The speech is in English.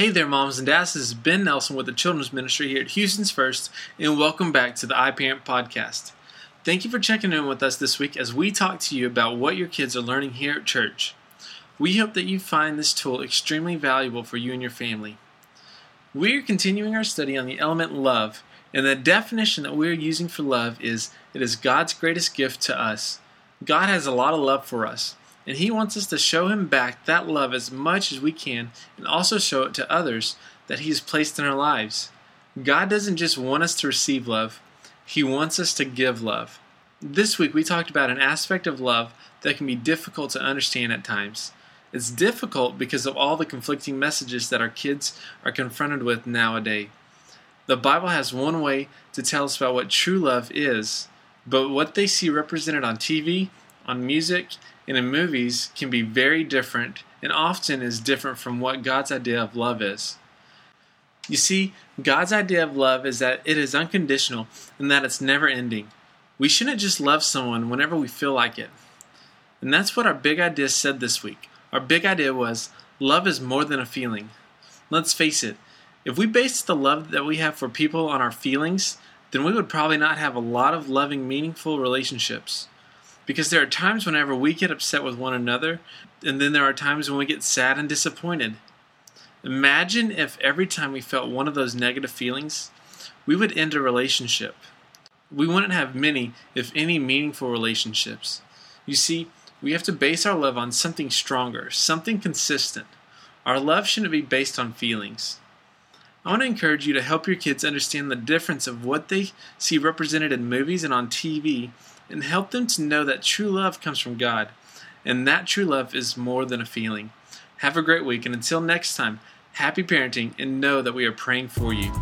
Hey there, moms and dads. This is Ben Nelson with the Children's Ministry here at Houston's First, and welcome back to the iParent Podcast. Thank you for checking in with us this week as we talk to you about what your kids are learning here at church. We hope that you find this tool extremely valuable for you and your family. We are continuing our study on the element love, and the definition that we are using for love is it is God's greatest gift to us. God has a lot of love for us and He wants us to show Him back that love as much as we can and also show it to others that He has placed in our lives. God doesn't just want us to receive love, He wants us to give love. This week we talked about an aspect of love that can be difficult to understand at times. It's difficult because of all the conflicting messages that our kids are confronted with nowadays. The Bible has one way to tell us about what true love is, but what they see represented on TV, on music, and in movies can be very different and often is different from what God's idea of love is. You see, God's idea of love is that it is unconditional and that it's never ending. We shouldn't just love someone whenever we feel like it. And that's what our big idea said this week. Our big idea was love is more than a feeling. Let's face it, if we based the love that we have for people on our feelings, then we would probably not have a lot of loving, meaningful relationships. Because there are times whenever we get upset with one another, and then there are times when we get sad and disappointed. Imagine if every time we felt one of those negative feelings, we would end a relationship. We wouldn't have many, if any, meaningful relationships. You see, we have to base our love on something stronger, something consistent. Our love shouldn't be based on feelings. I want to encourage you to help your kids understand the difference of what they see represented in movies and on TV and help them to know that true love comes from God, and that true love is more than a feeling. Have a great week, and until next time, happy parenting, and know that we are praying for you.